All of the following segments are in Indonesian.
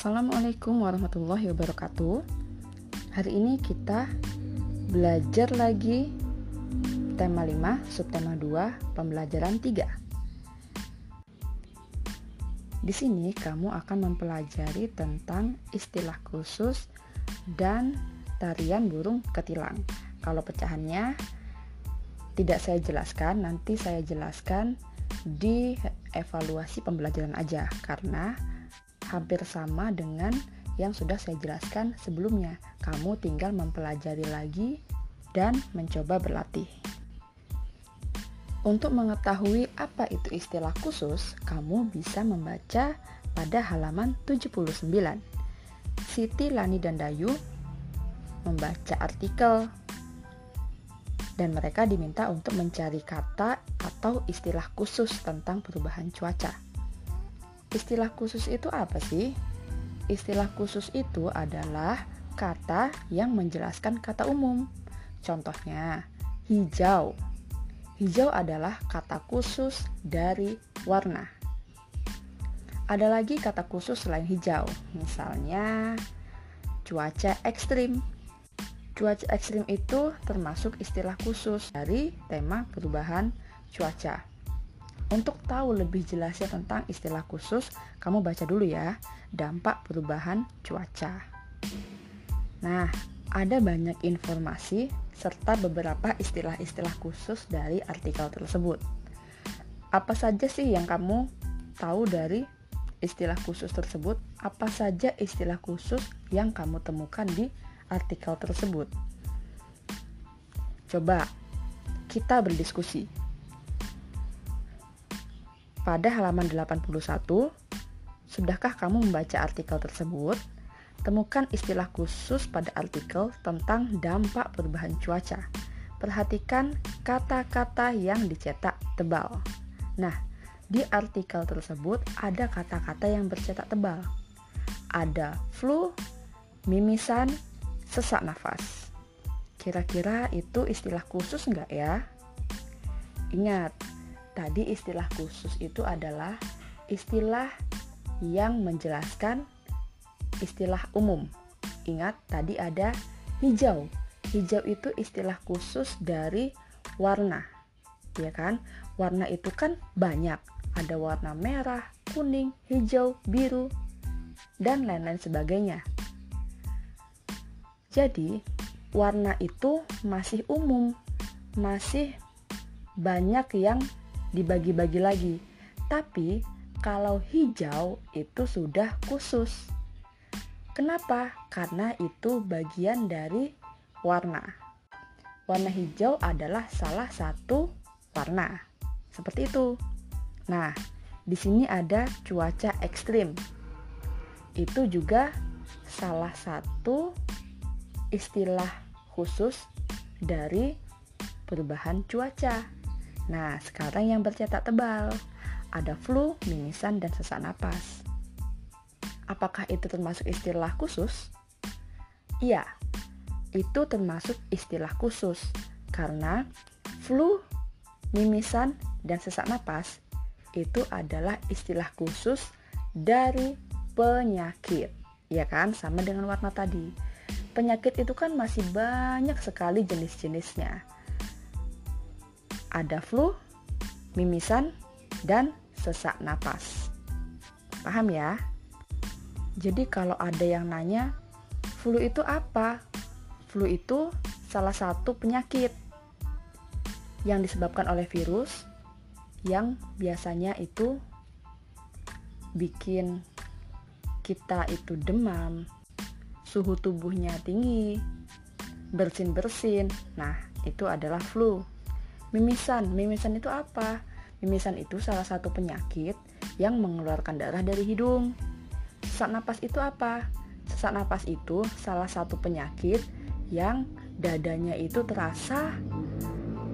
Assalamualaikum warahmatullahi wabarakatuh. Hari ini kita belajar lagi tema 5, subtema 2, pembelajaran 3. Di sini kamu akan mempelajari tentang istilah khusus dan tarian burung ketilang. Kalau pecahannya tidak saya jelaskan, nanti saya jelaskan di evaluasi pembelajaran aja karena hampir sama dengan yang sudah saya jelaskan sebelumnya. Kamu tinggal mempelajari lagi dan mencoba berlatih. Untuk mengetahui apa itu istilah khusus, kamu bisa membaca pada halaman 79. Siti Lani dan Dayu membaca artikel dan mereka diminta untuk mencari kata atau istilah khusus tentang perubahan cuaca. Istilah khusus itu apa sih? Istilah khusus itu adalah kata yang menjelaskan kata umum. Contohnya, hijau. Hijau adalah kata khusus dari warna. Ada lagi kata khusus selain hijau, misalnya cuaca ekstrim. Cuaca ekstrim itu termasuk istilah khusus dari tema perubahan cuaca. Untuk tahu lebih jelasnya tentang istilah khusus, kamu baca dulu ya, dampak perubahan cuaca. Nah, ada banyak informasi serta beberapa istilah-istilah khusus dari artikel tersebut. Apa saja sih yang kamu tahu dari istilah khusus tersebut? Apa saja istilah khusus yang kamu temukan di artikel tersebut? Coba kita berdiskusi. Pada halaman 81, sudahkah kamu membaca artikel tersebut? Temukan istilah khusus pada artikel tentang dampak perubahan cuaca. Perhatikan kata-kata yang dicetak tebal. Nah, di artikel tersebut ada kata-kata yang bercetak tebal. Ada flu, mimisan, sesak nafas. Kira-kira itu istilah khusus nggak ya? Ingat, Tadi istilah khusus itu adalah istilah yang menjelaskan istilah umum. Ingat tadi ada hijau. Hijau itu istilah khusus dari warna. Ya kan? Warna itu kan banyak. Ada warna merah, kuning, hijau, biru, dan lain-lain sebagainya. Jadi, warna itu masih umum, masih banyak yang dibagi-bagi lagi. Tapi kalau hijau itu sudah khusus. Kenapa? Karena itu bagian dari warna. Warna hijau adalah salah satu warna. Seperti itu. Nah, di sini ada cuaca ekstrim. Itu juga salah satu istilah khusus dari perubahan cuaca. Nah, sekarang yang bercetak tebal. Ada flu, mimisan, dan sesak napas. Apakah itu termasuk istilah khusus? Iya, itu termasuk istilah khusus karena flu, mimisan, dan sesak napas itu adalah istilah khusus dari penyakit. Ya kan, sama dengan warna tadi. Penyakit itu kan masih banyak sekali jenis-jenisnya ada flu, mimisan, dan sesak napas. Paham ya? Jadi kalau ada yang nanya, flu itu apa? Flu itu salah satu penyakit yang disebabkan oleh virus yang biasanya itu bikin kita itu demam, suhu tubuhnya tinggi, bersin-bersin. Nah, itu adalah flu. Mimisan, mimisan itu apa? Mimisan itu salah satu penyakit yang mengeluarkan darah dari hidung. Sesak napas itu apa? Sesak napas itu salah satu penyakit yang dadanya itu terasa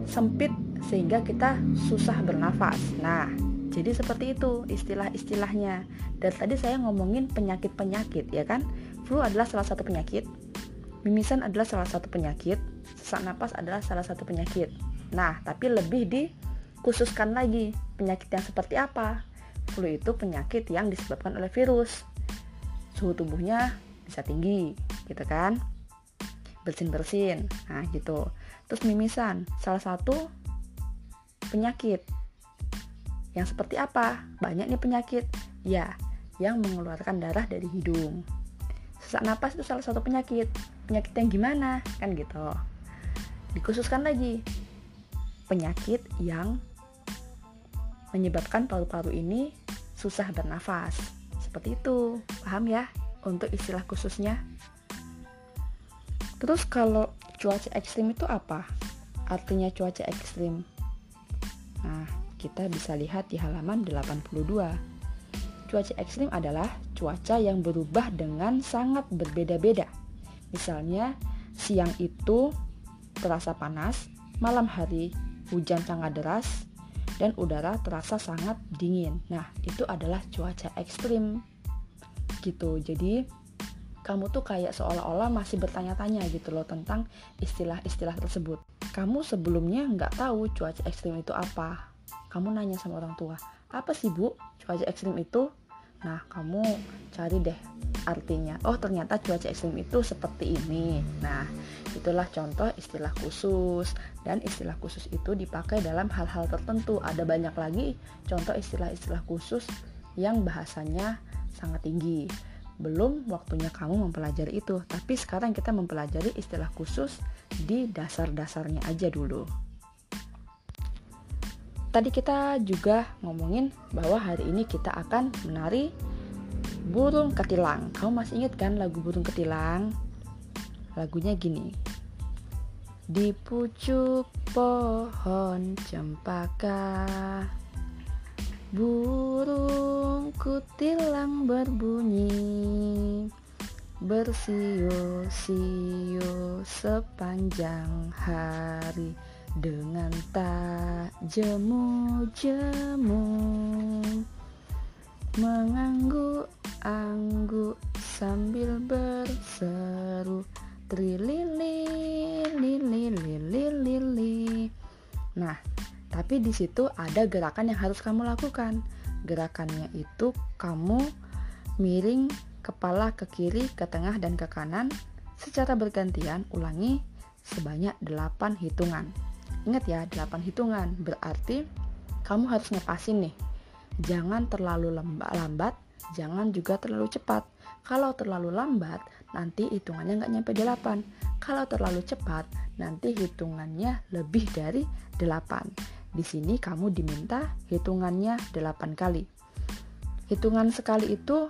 sempit sehingga kita susah bernafas. Nah, jadi seperti itu istilah-istilahnya. Dan tadi saya ngomongin penyakit-penyakit ya kan? Flu adalah salah satu penyakit. Mimisan adalah salah satu penyakit. Sesak napas adalah salah satu penyakit. Nah, tapi lebih dikhususkan lagi penyakit yang seperti apa. Flu itu penyakit yang disebabkan oleh virus. suhu tubuhnya bisa tinggi gitu kan? Bersin-bersin nah gitu. Terus mimisan salah satu penyakit. Yang seperti apa? Banyak nih penyakit. Ya yang mengeluarkan darah dari hidung. Sesak napas itu salah satu penyakit. Penyakit yang gimana? Kan gitu. Dikhususkan lagi penyakit yang menyebabkan paru-paru ini susah bernafas. Seperti itu. Paham ya? Untuk istilah khususnya. Terus kalau cuaca ekstrim itu apa? Artinya cuaca ekstrim. Nah kita bisa lihat di halaman 82 Cuaca ekstrim adalah cuaca yang berubah dengan sangat berbeda-beda. Misalnya, siang itu terasa panas, malam hari hujan sangat deras, dan udara terasa sangat dingin. Nah, itu adalah cuaca ekstrim. Gitu. Jadi, kamu tuh kayak seolah-olah masih bertanya-tanya gitu loh tentang istilah-istilah tersebut. Kamu sebelumnya nggak tahu cuaca ekstrim itu apa. Kamu nanya sama orang tua, apa sih bu cuaca ekstrim itu? Nah, kamu cari deh artinya. Oh, ternyata cuaca ekstrim itu seperti ini. Nah, itulah contoh istilah khusus dan istilah khusus itu dipakai dalam hal-hal tertentu. Ada banyak lagi contoh istilah-istilah khusus yang bahasanya sangat tinggi. Belum waktunya kamu mempelajari itu, tapi sekarang kita mempelajari istilah khusus di dasar-dasarnya aja dulu. Tadi kita juga ngomongin bahwa hari ini kita akan menari burung ketilang. Kamu masih ingat kan lagu burung ketilang? Lagunya gini. Di pucuk pohon cempaka Burung kutilang berbunyi Bersio-sio sepanjang hari dengan tak jemu-jemu mengangguk-angguk sambil berseru trilili lili lili lili nah tapi di situ ada gerakan yang harus kamu lakukan. Gerakannya itu kamu miring kepala ke kiri ke tengah dan ke kanan. Secara bergantian ulangi sebanyak 8 hitungan Ingat ya, 8 hitungan. Berarti kamu harus ngepasin nih. Jangan terlalu lambat, jangan juga terlalu cepat. Kalau terlalu lambat, nanti hitungannya nggak nyampe 8. Kalau terlalu cepat, nanti hitungannya lebih dari 8. Di sini kamu diminta hitungannya 8 kali. Hitungan sekali itu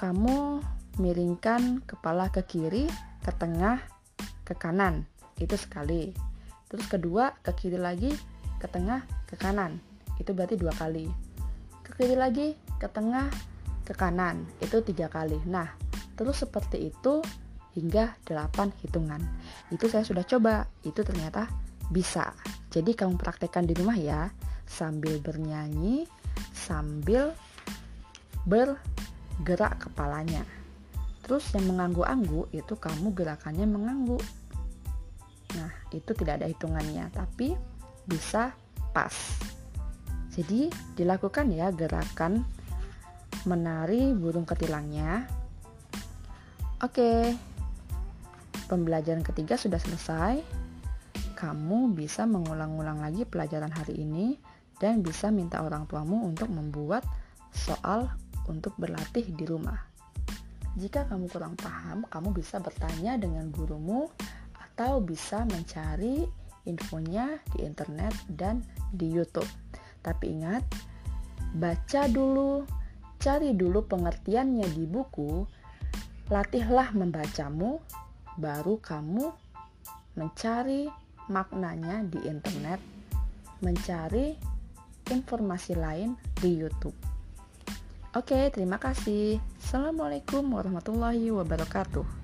kamu miringkan kepala ke kiri, ke tengah, ke kanan. Itu sekali terus kedua ke kiri lagi ke tengah ke kanan. Itu berarti dua kali. Ke kiri lagi ke tengah ke kanan. Itu tiga kali. Nah terus seperti itu hingga delapan hitungan. Itu saya sudah coba. Itu ternyata bisa. Jadi kamu praktekkan di rumah ya. Sambil bernyanyi sambil bergerak kepalanya. Terus yang mengangguk-angguk itu kamu gerakannya mengangguk Nah, itu tidak ada hitungannya, tapi bisa pas. Jadi, dilakukan ya gerakan menari burung ketilangnya. Oke. Pembelajaran ketiga sudah selesai. Kamu bisa mengulang-ulang lagi pelajaran hari ini dan bisa minta orang tuamu untuk membuat soal untuk berlatih di rumah. Jika kamu kurang paham, kamu bisa bertanya dengan gurumu atau bisa mencari infonya di internet dan di YouTube. Tapi ingat, baca dulu, cari dulu pengertiannya di buku, latihlah membacamu, baru kamu mencari maknanya di internet, mencari informasi lain di YouTube. Oke, terima kasih. Assalamualaikum warahmatullahi wabarakatuh.